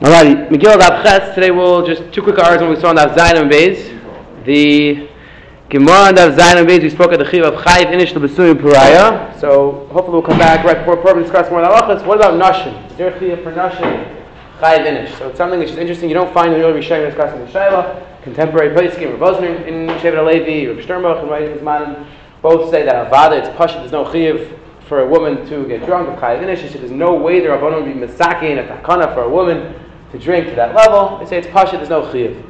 Alrighty, Megillah Daf. Today we'll just two quick hours when we saw on Daf Zayin and Beis. The Gemara on Daf Zayin and Beis, we spoke at the Chiv of Chayiv Inish Lebesuyim Pariah. So hopefully we'll come back right before, before we discuss more halachas. What about Nashim? Is there a Chiv for Nashim? Chayiv Inish. So it's something which is interesting. You don't find in the early Rishayim discussing the Shaila. Contemporary Pesachim, Rav Vosner in Shevet HaLevi, Rav Sternbach and Rav Zmanim both say that Avada, it's Pasha, there's no Chiv for a woman to get drunk of Chayiv Inish. She said there's no way the Rabbanon would be Misakin a Takana for a woman to drink to that level, they say it's pasha, there's no chiyuv.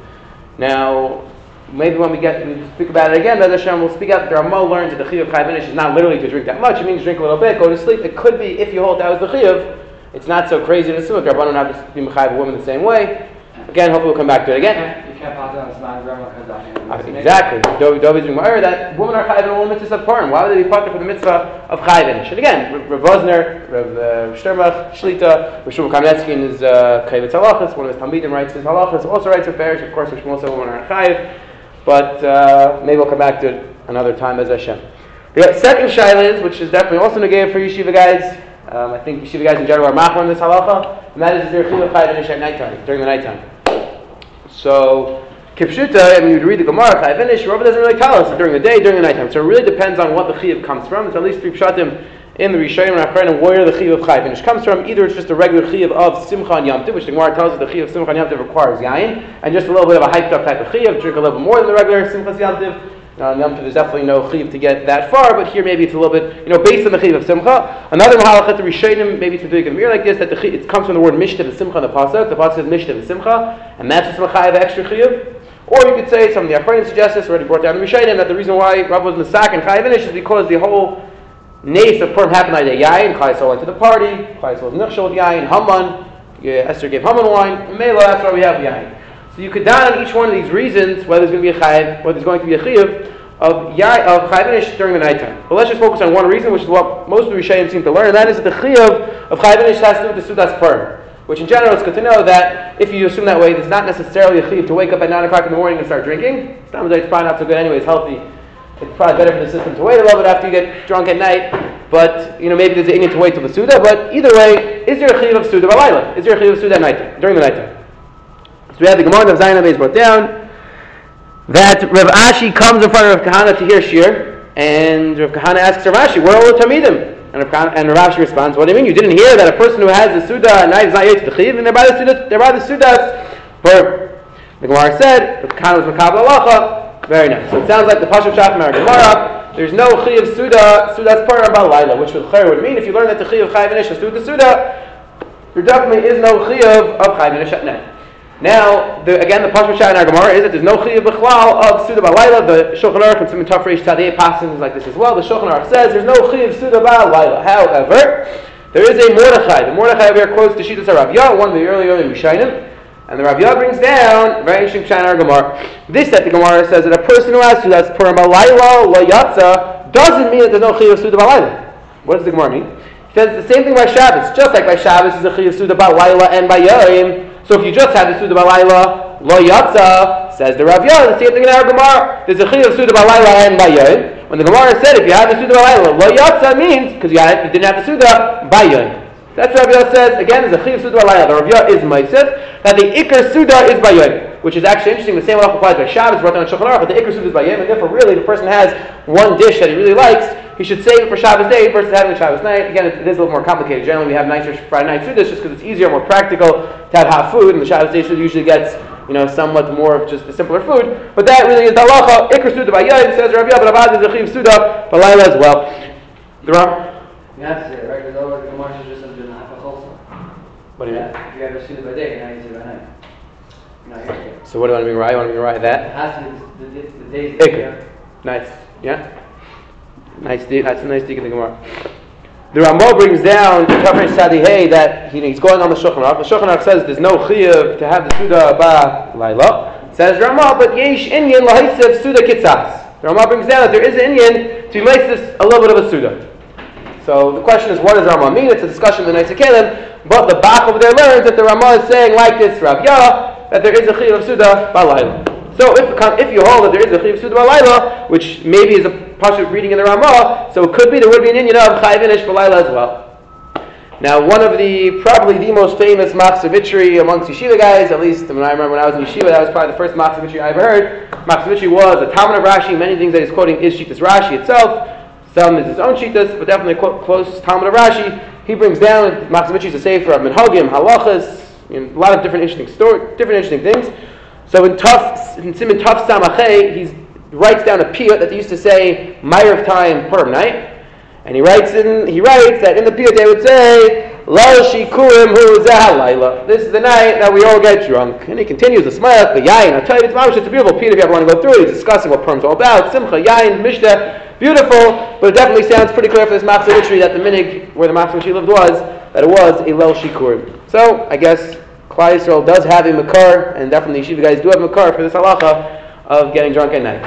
Now, maybe when we get we speak about it again, Bezat Hashem will speak out that the Ramah learns that the chiyuv chayv is not literally to drink that much. It means drink a little bit, go to sleep. It could be if you hold that was the chiyuv. It's not so crazy to assume that Rabbanon have to be mechayiv a woman the same way. Again, hopefully we'll come back to it again. Exactly. Dovi's Gemara that women are chayiv in all mitzvahs of Purim. Why would they be part for the mitzvah of chayiv And again, Rav Vosner, Rav uh, Shtermach, Shlita, Rav Shmuel Kamenetsky in his uh, Chayiv Halachas, one of his Talmidim writes his Halachas, also writes a parish, of course, which most of women are chayiv. But uh, maybe we'll come back to it another time as Hashem. The second shaila is, which is definitely also negative for yeshiva guys. Um, I think yeshiva guys in general are machmir in this halacha, and that is their chayiv at nighttime, during the nighttime. So, Kipshuta, I mean, you read the Gemara, finish, Rabbi doesn't really tell us during the day, during the nighttime. So it really depends on what the Chiyav comes from. It's at least three Pshatim in the Rishayim and and where the Chiyav of Chai finish comes from. Either it's just a regular Chiyav of Simcha and Yamtiv, which the Gemara tells us the Chiyav of Simcha and Yamtiv requires Yain, and just a little bit of a hyped up type of Chiyav, drink a little bit more than the regular Simcha Yamtiv. Now, in Yom there's definitely no chiv to get that far, but here maybe it's a little bit, you know, based on the chiv of simcha. Another mahalachat rishonim, maybe it's a big mirror like this, that the chiv, it comes from the word mishtav and simcha in the pasuk. The pasuk says mishtav and simcha, and that's what's machayev extra chiv. Or you could say, some of the Achronim suggest this, already brought down the Rishayim, that the reason why Rav was Masak and Chayavinish is because the whole nace of Purim happened on the Yain, Chayasol went to the party, Chayasol was Nechshel with Yain, Haman, Esther gave Haman wine, Mela, that's why we have Yain. So you could down on each one of these reasons whether there's going to be a Chayav, whether there's going to be a Chayav, of Yai, of Chayvinish during the nighttime. But let's just focus on one reason, which is what most of the Rishayim seem to learn, and that is that the Chayav of Chayvinish has to do with the Sudas Purim. Which in general, it's good to know that if you assume that way, it's not necessarily a chiv to wake up at 9 o'clock in the morning and start drinking. It's probably not so good anyway, it's healthy. It's probably better for the system to wait a little bit after you get drunk at night. But, you know, maybe there's an Indian to wait till the Suda. But either way, is there a chiv of Suda Balayla? Is there a chiv of Suda at night, during the night So we have the Gemara of Zayin Abayz brought down that Rav Ashi comes in front of Rav Kahana to hear Shir. And Rav Kahana asks Rav Ashi, where are all the Talmidim? And, and Rashi responds, What do you mean? You didn't hear that a person who has the Suda at night is not yet to Chiv, and they're by the Suda, they're by the Sudas for the Gemara said, the Khan was Makabal Alacha. Very nice. So it sounds like the Pashup Shach Mar Gemara. There's no Chiv Suda, Suda's Par about Laila, which would, would mean if you learn that the Chiv Chayv Inish is the Suda, there definitely is no Chiv of Chayv Inish at night. Now, the, again, the Pashma Shah in our Gemara is that there's no Chiyah B'chlal of Suda Ba'layla. The Shulchan Aruch and Simon Tafresh Tadei passages like this as well. The Shulchan Aruch says there's no Chiyah Suda Ba'layla. However, there is a Mordechai. The Mordechai over here quotes the Shittas Rav one of the early, early Rishayim. And the Raavyah brings down, very interesting our Gemara, this that the Gemara says that a person who has Suda Purim Ba'layla La Yatza doesn't mean that there's no Chiyah Suda Ba'layla. What does the Gemara mean? He says the same thing by Shabbos. Just like by Shabbos is a Chiyah Suda Ba'layla and by Yom. So if you just had the Suda Balayla, Lo Yatza, says the Rav the same thing in our Gemara. There's a Chiyah of Suda Balayla and Bayoim. When the Gemara said if you had the Suda Balayla, Lo Yatza means, because you, you, didn't have the Suda, Bayoim. That's what Raavyah says. Again, there's a Chiyah of Suda Balayla. The Raavyah is Maisef, that the Iker Suda is Bayoim which is actually interesting. The same one applies by Shabbos, brought down Shulchan Aruch, but the Iker Suda is by Yom, and therefore, really, the person has one dish that he really likes, he should save it for Shabbos day versus having it Shabbos night. Again, it, is a little more complicated. Generally, we have nicer Friday night Sudas just because it's easier, more practical to have hot food, and the Shabbos day usually gets you know, somewhat more of just the simpler food. But that really is the halacha. Iker Suda by Yom says Rabbi but Abad is a Chiv Suda by Laila as well. The Ram? That's it, right? Because otherwise the Gemara should just have been half a What do you mean? If you have a Suda by day, now you say by night. So what do you want to be right? You want to be right that? It has to be the, the, the days. Iker. Nice. Yeah. Nice. That's a nice dig in the Gemara. The Ramah brings down Tafresh Sadihei that he, he's going on the Shulchan Aruch. The Shulchan Aruch says there's no chiyuv to have the Suda ba laila. Says Ramah, but yesh inyan lahaisev Suda kitzas. The Ramah brings down that there is an inyan to make this a little bit of a Suda. So the question is, what does Ramah mean? It's a discussion in the Neitzah Kelim, but the Bach over there learns that the Ramah is saying like this, Raavyah, that there is a chiyuv of suda balayla. So if, if you hold that there is a chiyuv suda balayla, which maybe is a partial reading in the Ramah, so it could be there would be an inyan of chayvinish balayla as well. Now, one of the, probably the most famous Machzor Vitry amongst yeshiva guys, at least when I remember when I was in yeshiva, that was probably the first Machzor Vitry I ever heard. Machzor Vitry was a Talmud of Rashi, many things that he's quoting is Shitas Rashi itself, some is his own Shitas, but definitely close Talmud of Rashi. He brings down, Machzor Vitry is a sefer of Minhagim, Halachas, you know, a lot of different interesting stories, different interesting things. So in Tuf, in Simon Tuf Samachay, he writes down a piyut that they used to say, Meyer of time, Purim night. And he writes in he writes that in the piyut they would say, This is the night that we all get drunk. And he continues the smile, the yain. I'll tell you, it's it's a beautiful piyut if you ever want to go through it. He's discussing what Purim's all about. Simcha, yain, mishta, beautiful, but it definitely sounds pretty clear for this Machzor that the minig where the Machzor lived was, that it was a Lel Shikurim. So, I guess Klal Yisrael does have a Makar, and definitely Yeshiva guys do have a Makar for this halacha of getting drunk at night.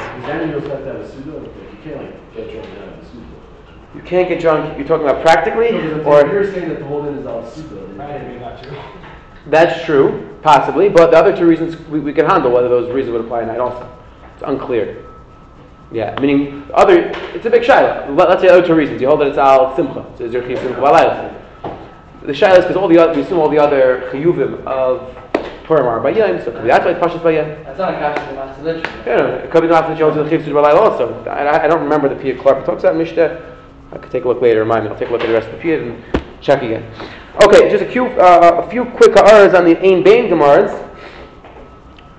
You can't get drunk. You're talking about practically, no, or you're saying that the whole din is al suda. That's true, possibly, but the other two reasons we, we can handle whether those reasons would apply at night also. It's unclear. Yeah, meaning other. It's a big shaila. Let's say other two reasons. You hold that it's al simcha. So is your simcha the shaila is because all the other, we assume all the other chiyuvim of Purim are by Yom, so that's why it's Pashas by Yom. That's not a kasha Master Yeah, it could be the Jones of the Balayl also. I, I don't remember the Piyat Clark talks about Mishnah. I could take a look later. Remind me. I'll take a look at the rest of the Piyat and check again. Okay, just a few, uh, a few quick hours on the Ein Bain Gemaras.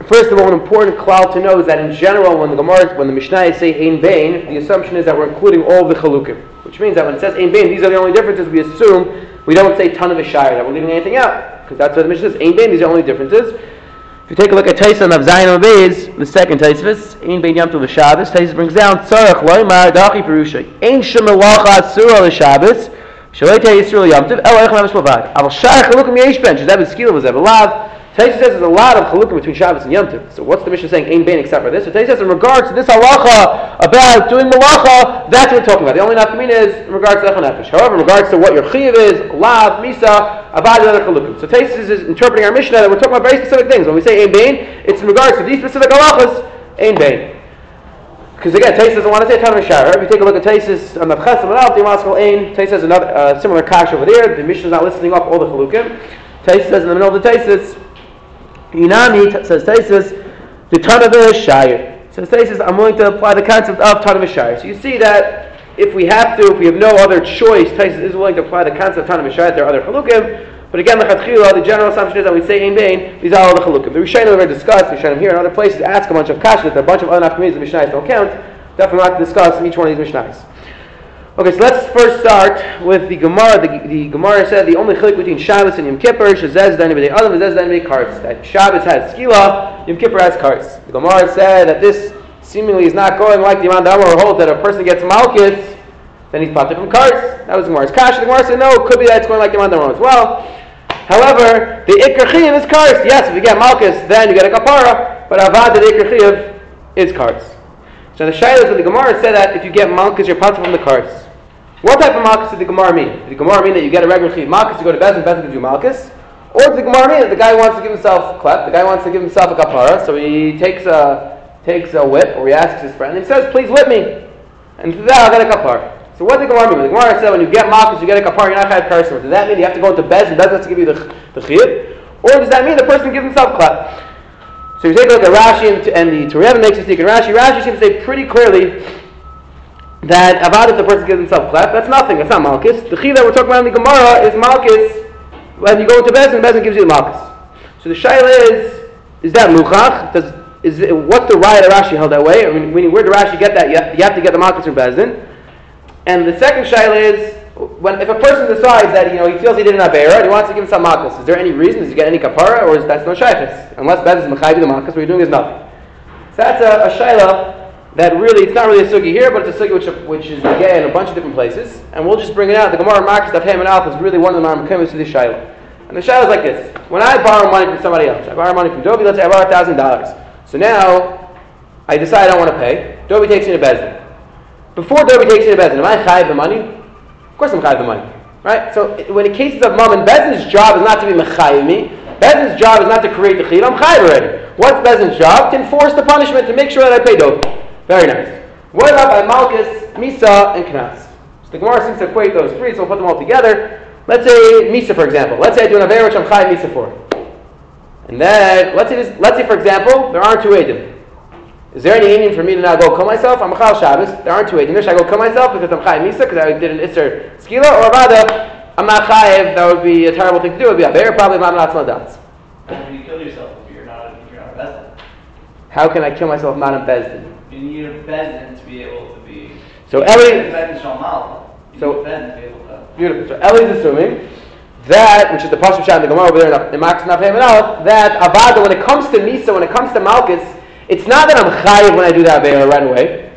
First of all, an important klal to know is that in general, when the Gemara, when the Mishnah say Ein Bain, the assumption is that we're including all the Chalukim, which means that when it says Ein Bain, these are the only differences. We assume we don't say ton of a shire that we're leaving anything out because that's what the Mishnah says. Ein Bain, these are the only differences. If you take a look at Taisan of Zayin Abayz, the second Taisvis, Ein Bain Yom Tov Shabbos, Taisus brings down Tzarech Loimar Dachi Perusha. Ein Shem Melacha Surah LeShabbos. Shalei Tei Yisrael Yom Tov. Elo Echem Hamesh Lavad. Aval Shach Chalukim Yesh Ben. Shezeb Eskila V'Zeb Lav. Taisa says there's a lot of chalukim between Shabbos and Yom Tov. So what's the Mishnah saying? Ain Bain except for this. So Taisa says in regards to this halacha about doing malacha, that's what we're talking about. The only nafkamina is in regards to Echon However, in regards to what your chiv is, lav, misa, abad, other chalukim. So Taisa is interpreting our Mishnah that we're talking about very specific things. When we say Ain Bain, it's in regards to these specific halachas, Ain Bain. Because again, Tais doesn't want to say a ton of Shara. If you take a look at Taisis on the Ches and Al, the Yamaskal Ain, Tais has another uh, similar kash over there. The Mishnah is not listing off all the chalukim. Tais says in the middle of the Taisis, Inami says Taisus, the Tanav Shire. Says Taisus, I'm willing to apply the concept of Tanav Shire. So you see that if we have to, if we have no other choice, Taisus is willing to apply the concept of Tanav Shire. There are other halukim. But again, the the general assumption is that we say in vain, these are all the halukim. The Rishonim already discussed, the Rishonim here and other places ask a bunch of kashas, a bunch of other communities the Mishnahs don't count. Definitely not to discuss each one of these Mishnahs. Okay, so let's first start with the Gemara. The, the Gemara said the only chilik between Shabbos and Yom Kippur, Dani Karts. That Shabbos has skila, Yom Kippur has karts. The Gemara said that this seemingly is not going like the amount Iman Damar hold that a person gets malchus, then he's popped from karts. That was the Gemara's kash. The Gemara said no, it could be that it's going like the Iman Damar as well. However, the Ikr Chiyav is karts. Yes, if you get malchus, then you get a kapara, but Avad the Ikr Chiyav is karts. So the Shailas of the Gemara said that if you get malchus, you're popped from the karts. What type of malchus did the Gemara mean? Did the Gemara mean that you get a regular chiv malchus, you go to Bezin, Bezin gives you malchus? Or did the Gemara mean that the guy wants to give himself klep, the guy wants to give himself a kapara, so he takes a, takes a whip, or he asks his friend, and he says, please whip me. And for that, ah, I'll get a kapara. So what did the Gemara mean? The Gemara said when you get malchus, you get a kapara, you're not chayav person. Does that mean you have to go into Bezin, Bezin has to give you the, the chiv? Or does that mean the person gives himself klep? So you take a look at Rashi and, and the Torah makes a stick in Rashi. Rashi seems to say pretty clearly that avad if the person gives himself clap, that's nothing. That's not malchus. The chi that we're talking about in the Gemara is malchus when you go into Bezin, Bezin gives you the malchus. So the shaila is, is that muchach? Does is it, what's the riot Rashi held that way? I mean, where did Rashi get that? You have, you have to get the malchus from Bezin. And the second shaila is when if a person decides that you know he feels he did an avera and he wants to give himself malchus, is there any reason? Does he get any kapara, or is that's no shaykhis? Unless Bezin is mechayiv the malchus, what you're doing is nothing. So that's a, a shaila that really, it's not really a sugi here, but it's a sugi which, which is again in a bunch of different places. And we'll just bring it out. The Gemara Marcus of Ham and is really one of the Marmakimis to the Shiloh. And the Shiloh is like this. When I borrow money from somebody else, I borrow money from Dobi, let's say I borrow $1,000. So now, I decide I don't want to pay. Dobi takes me to Bezdin. Before Dobi takes me to Bezdin, am I chayiv the money? Of course I'm chayiv the money. Right? So when in cases of mom and Bezdin's job is not to be mechayiv me, Bezdin's job is not to create the chiyuv, I'm chayiv already. What's Bezdin's job? To enforce the punishment, to make sure that I pay Dobi. Very nice. What about by Malchus, Misa, and Knas? So the Gemara seems to equate those three, so we'll put them all together. Let's say Misa, for example. Let's say I do an Aver which I'm Chayiv Misa for. And then, let's say, this, let's say, for example, there aren't two Edim. Is there any Indian for me to now go kill myself? I'm a Chal Shabbos. There aren't two Edim. Should I go kill myself because I'm Chayiv Misa, because I did an Isser Skila? Or rather, I'm not Chayiv, that would be a terrible thing to do. It would be a Aver, probably Mam Natzma Dats. How do you kill yourself if you're not if you're not? How can I kill myself not in Bezdin? You need a Bezdin to be able to be. So Eli, need a Bezdin Shamal. You So- need a Bezdin to be beautiful. So Eli's assuming that, which is the Pasuk Shah in the Gemara over there in Max Nafhem and Aleph, that Avada, when it comes to Nisa, when it comes to Malchus, it's not that I'm chayiv when I do that Avera right away.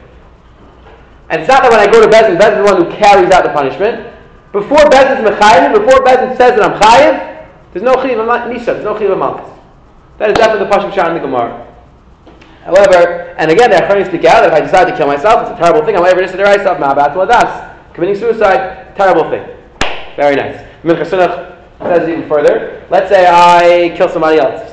And it's not that when I go to Bezin, Bezin is the one who carries out the punishment. Before Bezin's mechayiv, before Bezin says that I'm chayiv, there's no chayiv of Misa, there's no chayiv of Malchus. That is definitely the Pasuk Shah in the Gemara. However, and again, the Achronim speak out if I decide to kill myself, it's a terrible thing. I'm ever to myself, ma'abat ladas. Committing suicide, terrible thing. Very nice. Minchas Chinuch says even further. Let's say I kill somebody else.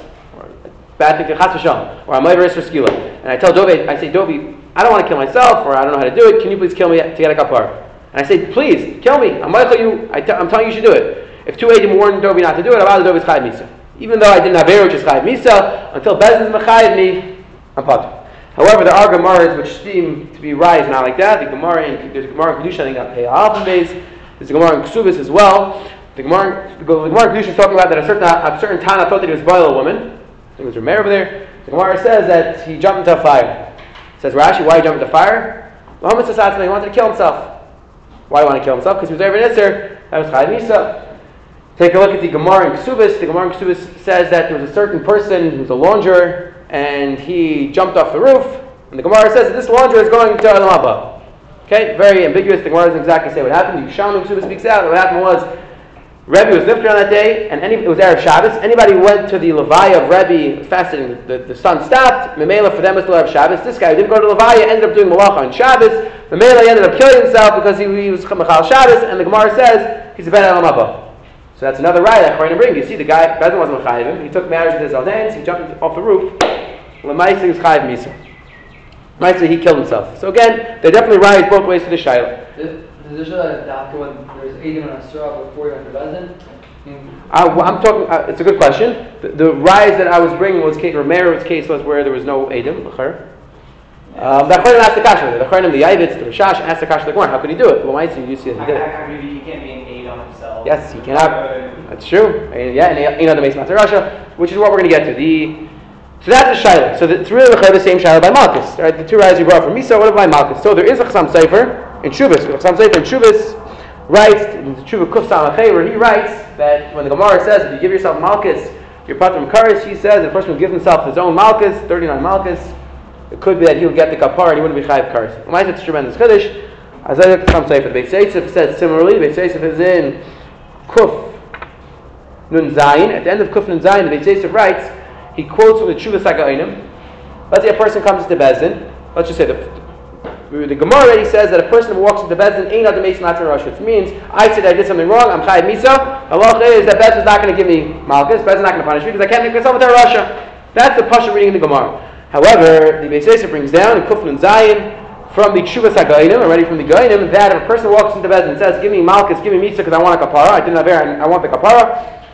Bad thing, v'sham. Or I'm over for skila. And I tell Dovi, I say, Dovi, I don't want to kill myself, or I don't know how to do it. Can you please kill me to get a kapar? And I say, please, kill me. I'm you. I t- I'm telling you, you should do it. If two Eidim warned Dovi not to do it, I'll Dovi's chayiv misa. Even though I didn't have which is chayiv misa, until Bezin's mechayiv me, Potter. However, there are Gemaras which seem to be rise not like that. The Gemara in there's a Gemara in Kedusha, I think on Pei Alpha base. There's a Gemara in Ksubis as well. The Gemara, the Gemara in Kedusha is talking about that at a certain a certain Tana thought that he was boil a woman. I think it was Rameir over there. The Gemara says that he jumped into a fire. It says Rashi, why he jumped into fire? Muhammad says he wanted to kill himself. Why he want to kill himself? Because he was over in Isser. That was Chayiv Misa. Take a look at the Gemara in Ksubis. The Gemara in Ksubis says that there was a certain person who was a launderer and he jumped off the roof. And the Gemara says that this launderer is going to Olam Haba. Okay, very ambiguous. The Gemara doesn't exactly say what happened. The Yerushalmi speaks out. What happened was Rebbe was lifted on that day, and any, it was Erev Shabbos. Anybody who went to the Levaya of Rebbe fasting, the, the sun stopped. Memela for them was still Erev Shabbos. This guy who didn't go to Levaya ended up doing Malacha on Shabbos. Memela ended up killing himself because he, he was Machal Shabbos, and the Gemara says he's a Ben Olam Haba. So that's another right that Kohen bring. You see, the guy, Bezin wasn't Chayiv him. He took marriage with his Aldens, he jumped off the roof. Lemaisi was Chayiv Misa. Lemaisi, he killed himself. So again, they definitely rise both ways to the Shaila. Does does it show that when there's Eidim and Asura before you went to Bezin? I, am talking. Uh, it's a good question. The, the rise that I was bringing was case. Romero's case was where there was no edim. l'cher. Um, the Achronim asked the kasha. The Achronim, the Yavitz, the Rashash asked the kasha. Like, how could he do it? Well, might you see that he did it. Yes, he cannot. That's true. Yeah, and you know the Mace Russia, which is what we're going to get to. The so that's the Shiloh. So the, it's really the same Shiloh by Malchus. Right? The two rides you brought from Misa, what about Malchus? So there is a Chasam Sofer in Shuvas. Chasam Sofer in Shuvas writes, in the Shuvah Kuf Samachay, where he writes that when the Gemara says, if you give yourself Malchus, you're Patrim Karis, he says, the person who gives himself his own Malchus, 39 Malchus, it could be that he'll get the kapar and he wouldn't be chayiv karis. Why is it tremendous chiddush? As I look at some say for the Beit Seisif says similarly. Beit Seisif is in Kuf Nun Zayin. At the end of Kuf Nun Zayin, the Beit writes. He quotes from the Chuvas Hagainim. Let's say a person comes to Bezin. Let's just say the the Gemara already says that a person who walks into Bezin ain't the Mason Matzah Rosh. Which means I said I did something wrong. I'm chayiv misa. Allah is that Bezin's not going to give me malchus. Bezin's not going to punish me because I can't make myself with Russia. That's the pasha reading in the Gemara. However, the Beis brings down in Kuflin Zayin from the Kshuvas HaGainim, already from the Gainim, that if a person walks into bed and says, give me Malchus, give me Misa because I want a kapara, I didn't have air, I want the kapara,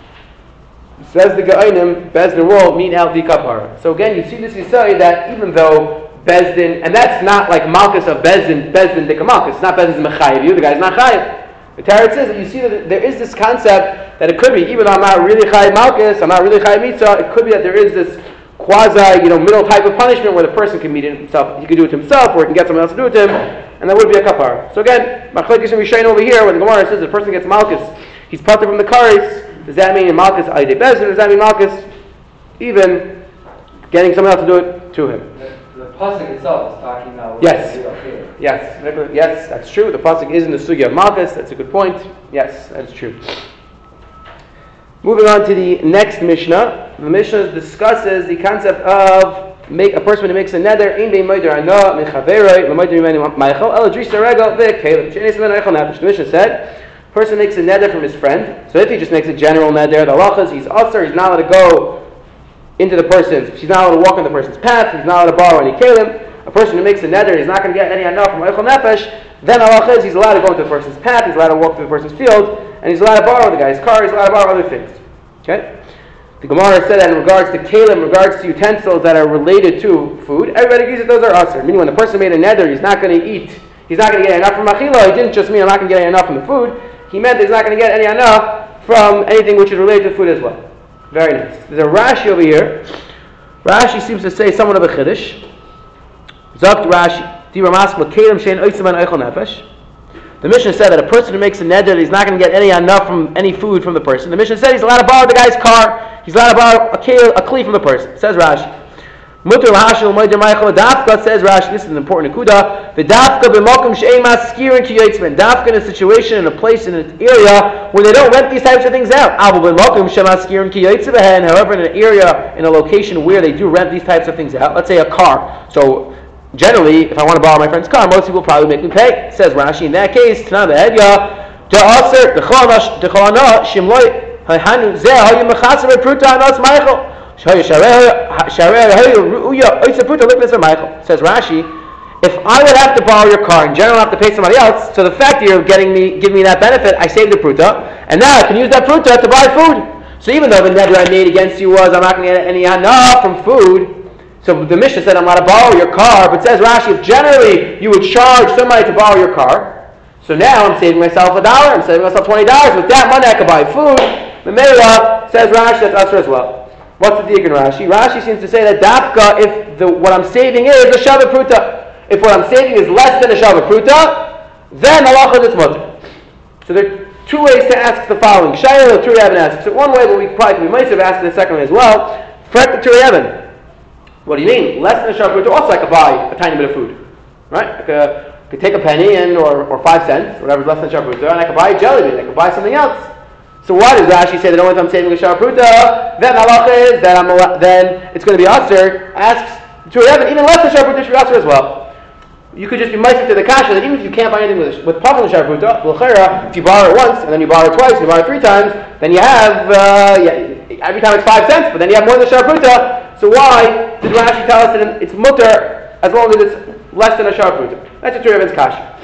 says the Gainim, Bezdin will meet out the kapara. So again, you see this Yisai that even though Bezdin, and that's not like Malchus of Bezdin, Bezdin Dika Malchus, it's not Bezdin's Mechayiv you, the guy's not Chayiv. The Tarot says that you see that there is this concept that it could be, even though I'm not really Chayiv Malchus, I'm not really Chayiv Mitzah, it could be that there is this quasi, you know, middle type of punishment where the person can meet it himself, he could do it himself, or he can get someone else to do it to him, and that would be a kapar. So again, Machlekes and Rishayin over here, where the Gemara says the person gets Malchus, he's parted from the Karis, does that mean Malchus Aide Bezin, does that mean Malchus even getting someone else to do it to him? The, the pasuk itself is talking about. Yes. Yes, yes, that's true. The pasuk is in the sugya of Malchus. That's a good point. Yes, that's true. Moving on to the next Mishnah, the Mishnah discusses the concept of make a person who makes a neder in the moeder ana mechaveroi lemoeder mimeni meichel el drisa regal ve'kelim. Shenis men eichel nefesh. The Mishnah said, person makes a neder from his friend. So if he just makes a general neder, the halachas, he's usher, he's not allowed to go into the person's, he's not allowed to walk on the person's path, he's not allowed to borrow any kelim. A person who makes a nether he's not going to get any enough from Eichel Nefesh, then Allah he's allowed to go into the person's path, he's allowed to walk through the person's field, and he's allowed to borrow the guy's car, he's allowed to borrow other things. Okay? The Gemara said that in regards to kalim, in regards to utensils that are related to food, everybody agrees that those are usher. Meaning when the person made a nether, he's not going to eat, he's not going to get enough from achila, he didn't just mean I'm not going to get enough from the food, he meant he's not going to get any enough from anything which is related to food as well. Very nice. There's a Rashi over here. Rashi seems to say somewhat of a chiddush. Zakt Rashi, Dibra Masma Kalim Shein Oitzaman Eichel Nefesh. The Mishnah said that a person who makes a neder, he's not going to get any enough from any food from the person. The Mishnah said he's allowed to borrow the guy's car. He's allowed to borrow a kli, a kli from the person. Says Rashi. Mutter lahashil moider Michael dafka says Rashi. This is an important kuda. The dafka b'mokum she'emas skirin ki yitzmen. Dafka in a situation in a place in an area where they don't rent these types of things out. Abu b'mokum she'emas skirin ki yitzmen. However, in an area in a location where they do rent these types of things out, let's say a car. So Generally, if I want to borrow my friend's car, most people probably make me pay. Says Rashi. In that case, Tana be'edya, de'aser, de'cholana, de'cholana, shimloi, ha'hanu, zeh, ha'yu mechatzer, pruta, anos, meichel. Says Rashi, if I would have to borrow your car, in general I have to pay somebody else, so the fact that you're getting me, giving me that benefit, I saved the pruta, and now I can use that pruta to buy food. So even though the nether I made against you was I'm not going to get any enough from food, so the Mishnah said, I'm going to borrow your car, but says Rashi, if generally you would charge somebody to borrow your car, so now I'm saving myself a dollar, I'm saving myself $20. With that money I could buy food. The Mela says Rashi, that's us as well. What's the deal in Rashi? Rashi seems to say that dafka, if the, what I'm saving is a Shabbat Pruta, if what I'm saving is less than a Shabbat Pruta, then Allah is mutter. So there are two ways to ask the following. Shayla Turei Even asks it one way, but we probably we might have asked it the second way as well. Fret the Turei Even. What do you mean? Less than a sharp also I could buy a tiny bit of food. Right? I could, could take a penny and or, or five cents, whatever's less than a sharp and I could buy a jelly bean, I could buy something else. So why does Rashi say that only if I'm saving a sharp then Allah is, then, I'm, then it's going to be usher, asks to heaven, even less than sharp should be usher as well. You could just be mice to the kasha that even if you can't buy anything with, with in the sharputa, if you borrow it once and then you borrow it twice and you borrow it three times, then you have, uh, yeah, every time it's five cents, but then you have more than the sharputa, so why did Rashi tell us that it's mutter as long as it's less than a sharp root? That's a Tur kasha.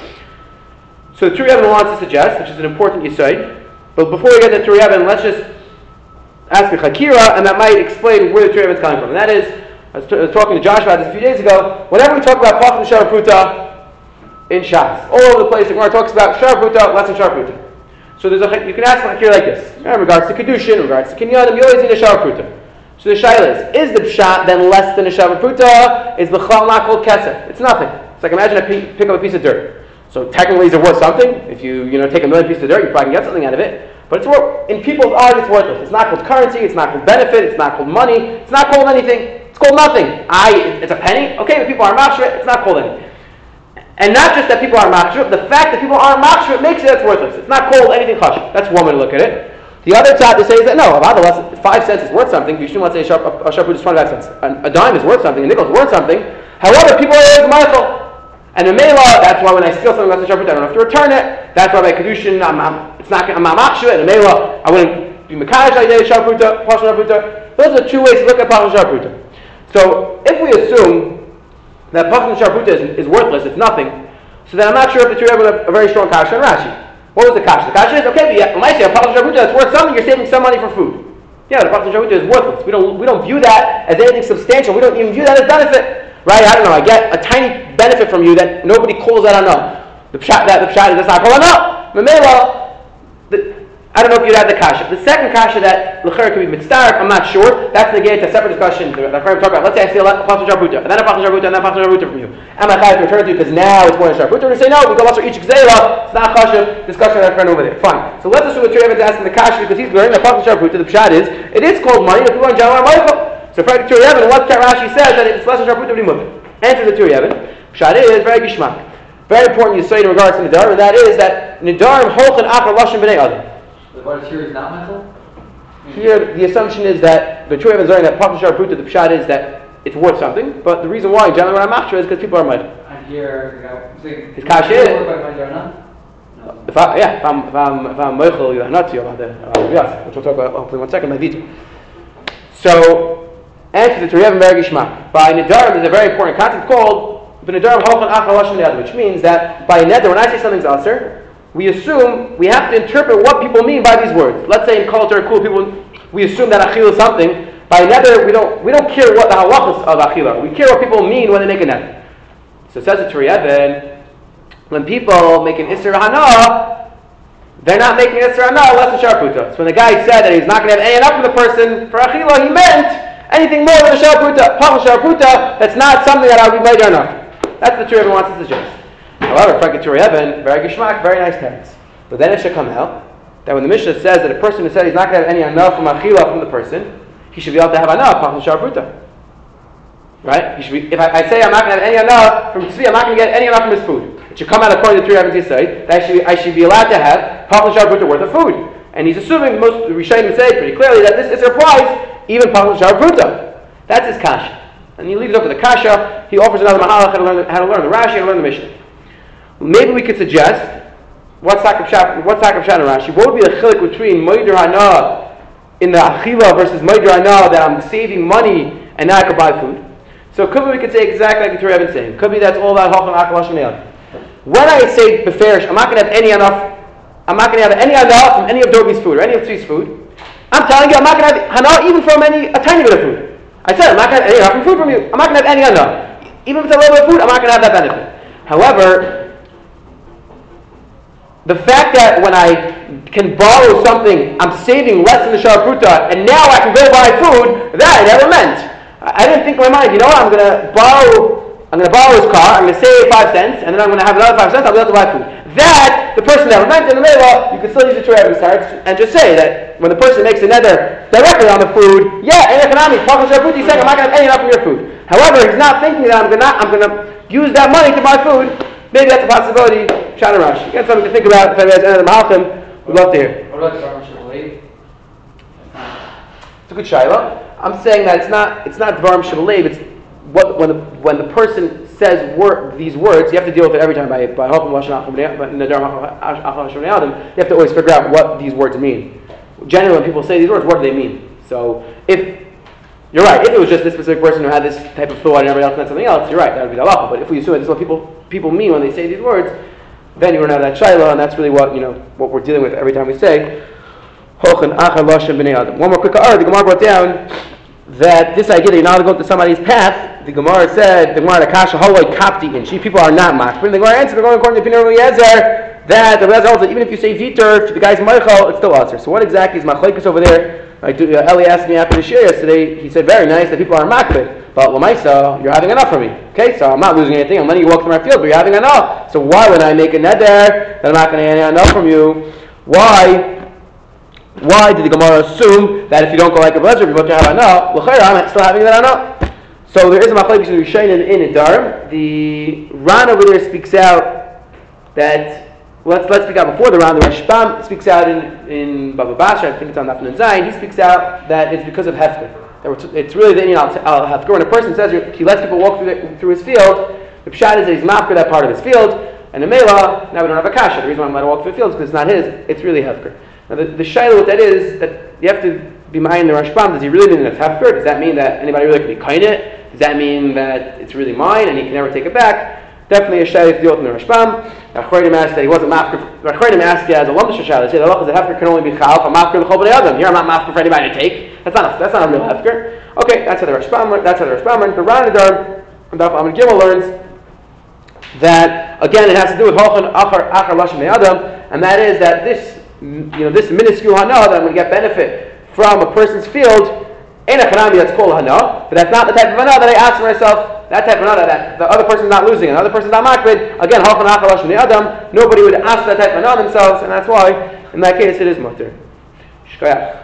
So the Tur wants to suggest, which is an important yisoid, but before we get to Tur let's just ask a Chakira, and that might explain where the Tur is coming from. And that is, I was, t- I was, talking to Josh about this a few days ago. Whenever we talk about Pach and Sharapruta in Shas, all over the place, the Gemara talks about Sharapruta, less than Sharapruta. So there's a, you can ask a Chakira like this. In regards to Kedushin, in regards to Kinyanim, you always need a Sharapruta. So the shaila is, is the pshat then less than a shavu pruta? Is the chal not called kesef? It's nothing. It's like imagine I pick up a piece of dirt. So technically, is it worth something? If you you know take a million pieces of dirt, you probably can get something out of it. But it's worth, in people's eyes, it's worthless. It's not called currency. It's not called benefit. It's not called money. It's not called anything. It's called nothing. I, it's a penny. Okay, but people are machshir. It's not called anything. And not just that people aren't machshir. The fact that people aren't machshir makes it that's worthless. It's not called anything chash. That's one way to look at it. The other side to say is that no, less five cents is worth something. You shouldn't want to say a sharp, a, a sharp is 25 cents. A, a, dime is worth something, a nickel is worth something. However, people are always Michael. And the Mela, that's why when I steal something less than sharp I don't have to return it. That's why by Kedushin, I'm, I'm, it's not, I'm not And the Mela, I wouldn't be Makadosh like a Sharputa, Pashon Sharputa. Those are two ways to look at Pashon Sharputa. So if we assume that Pashon Sharputa is, is worthless, it's nothing, so then I'm not sure if the two have a, very strong Kasha and Rashi. What was the kasha? The kasha is okay, but might say a pachas shavuta that's worth something. You're saving some money for food. Yeah, the pachas shavuta is worthless. We don't we don't view that as anything substantial. We don't even view that as benefit, right? I don't know. I get a tiny benefit from you that nobody calls that enough. The pshat that the pshat is that's not called enough. Memela, I don't know if you'd add the kasha. The second kasha that l'cher could be mitzvah, I'm not sure. That's negated to a separate discussion that I'm talking about. Let's say I steal a pachas shavuta, and then a pachas shavuta, and then a pachas shavuta from you. Am I chayav to return to you because now it's more than shavuta? Or to say no, we go also each gzela. It's not kasha. Discussion our friend over there. Fine. So let's assume that Tur is asking the kasha because he's learning the pachas shavuta. The pshat is it is called money. The people in general are Michael. So for Turei Even, what Rashi says that it's less than shavuta b'limud. Answer the Yevin. Pshat is very gishmak. Very important you say in regards to Nidar, and that is that Nidarim holchin akar lashon b'nei adam. What is here is not mental? Here, the assumption is that the true evidence that Papa Shar Pruta, the pshat is that it's worth something, but the reason why, generally, when I'm is because people are mad. And here, his cash is. If I, yeah, if I'm, if I'm, if I'm Meichel, you're not you about that. Uh, yes, which we'll talk about hopefully one second by video. So, answer to Rev Mergi Shmak. By Nidar, there's a very important concept called B'nedarim halchan achar yad, which means that by neder, when I say something's aser, we assume we have to interpret what people mean by these words. Let's say in culture, cool people, we assume that achil is something. By neder, we don't we don't care what the halachas of achil are. We care what people mean when they make a neder. So says to Riyadin, when people make an isser hana, they're not making isser hana less than sharputa. So when the guy said that he's not going to have any enough from the person for achila, he meant anything more than a sharputa, pach sharputa. That's not something that I would be made enough. That's the Torah wants to suggest. However, Frank Turei Even, very gishmak, very nice text. But then it should come out that when the Mishnah says that a person who said he's not going to have any anah from achila from the person, he should be able to have enough pach sharputa. Right? He should be, if I, I, say I'm not going to have any anah from tzvi, I'm not going to get any anah from his food. It should come out according to the Torah say that I should, I should be allowed to have pach sharputa worth of food. And he's assuming most Rishayim say pretty clearly that this, this applies even pach sharputa. That's his kasha. And he leaves up to the kasha. He offers another mahalach how to learn, how to learn the Rashi and learn the Mishnah. Maybe we could suggest Sakab Shat and Rashi? What would be the chilik between Moider Hana in the Achila versus Moider Hana that I'm saving money and now I could buy food? So could be we could say exactly like the Turei Even saying. Could be that's all about Halchan Akal Hashem When I say Beferish, I'm not going to have any enough. I'm not going to have any enough from any of Dobi's food or any of Tzvi's food. I'm telling you, I'm not going to have Hana even from any a tiny bit of food. I said I'm not going to have any enough food from you. I'm not going to have any enough. Even if it's a little bit of food, I'm not going to have that benefit. However, the fact that when I can borrow something, I'm saving less than the sharputa, and now I can go buy food, that I never meant. I didn't think in my mind, you know what, I'm to borrow I'm to borrow his car, I'm to save five cents, and then I'm to have another five cents, I'll be able to buy food. That, the person never meant in the middle, you can still use the Torah and just say that when the person makes another directly on the food, yeah, in economics, he's saying I'm not to pay enough for your food. However, he's not thinking that I'm to, I'm to use that money to buy food. Maybe that's a possibility. Shana. You got something to think about if anybody has any Malcolm, we'd love to hear. What about Shabbalit? It's a good shaila. I'm saying that it's not it's not dvarim shabalev. It's what when the when the person says word, these words, you have to deal with it every time by by helping alchem. But in the nedarim alchem, You have to always figure out what these words mean. Generally, when people say these words, what do they mean? So if you're right, if it was just this specific person who had this type of thought and everybody else meant something else, you're right, that would be the halacha. But if we assume this is what people people mean when they say these words, then you run out of that shaila, and that's really what you know what we're dealing with every time we say. One more quick R. The Gemara brought down that this idea that you're not to go to somebody's path, the Gemara said, the Gemara, Kasha, Haloi Kapti, and she people are not makbid. The Gemara answered, they're going according to Pinur Eliezer, that the holds that even if you say Vitor, to the guy's Michael, it's still answer. So what exactly is Machlaikas over there? Like, uh, Eli asked me after the share yesterday, he said, very nice, that people are makbid. But Lamaisa, you're having enough for me. Okay, so I'm not losing anything. I'm letting you walk through my field, but you're having enough. So why would I make a neder that I'm not going to have enough from you? Why? Why did the Gemara assume that if you don't go like a Blazer, you're going to have enough? Well, I'm still having that enough. So there is a machlek between Rishain and in Adarim. The Ran over there speaks out that let's let's speak out before the Ran. The Rashbam speaks out in in Baba Basra. I think it's on Nafnan Zayin. He speaks out that it's because of hefker. It's really the Indian al hefker. When a person says he lets people walk through, the, through his field, the pshat is that he's mafker that part of his field, and the mela now we don't have a kasha. The reason why I'm allowed to walk through the field is because it's not his. It's really hefker. Now the, the shaila what that is that you have to be mind the Rashbam. Does he really mean that it's hefker? Does that mean that anybody really can be kind it? Does that mean that it's really mine and he can never take it back? Definitely a shaila to deal with in the Rashbam. Achronim asked that he wasn't mafker. Achronim asked as a lumdish shaila. They say the halacha the hefker can only be chal. I'm mafker b'nei adam. Here I'm not mafker for anybody to take. That's not a, that's not a real hefker. Okay, that's how the Rashbam. That's how the Rashbam learns. The Daf Amid Gimel learns that again it has to do with halchan achar achar lashon adam, and that is that this you know, this minuscule hana that I'm going to get benefit from a person's field, in a that's called hana, but that's not the type of hana that I ask myself, that type of hana that the other person's not losing, another person's not makbid, again, adam, nobody would ask that type of hana themselves, and that's why, in that case, it is mutter. Shkoyach.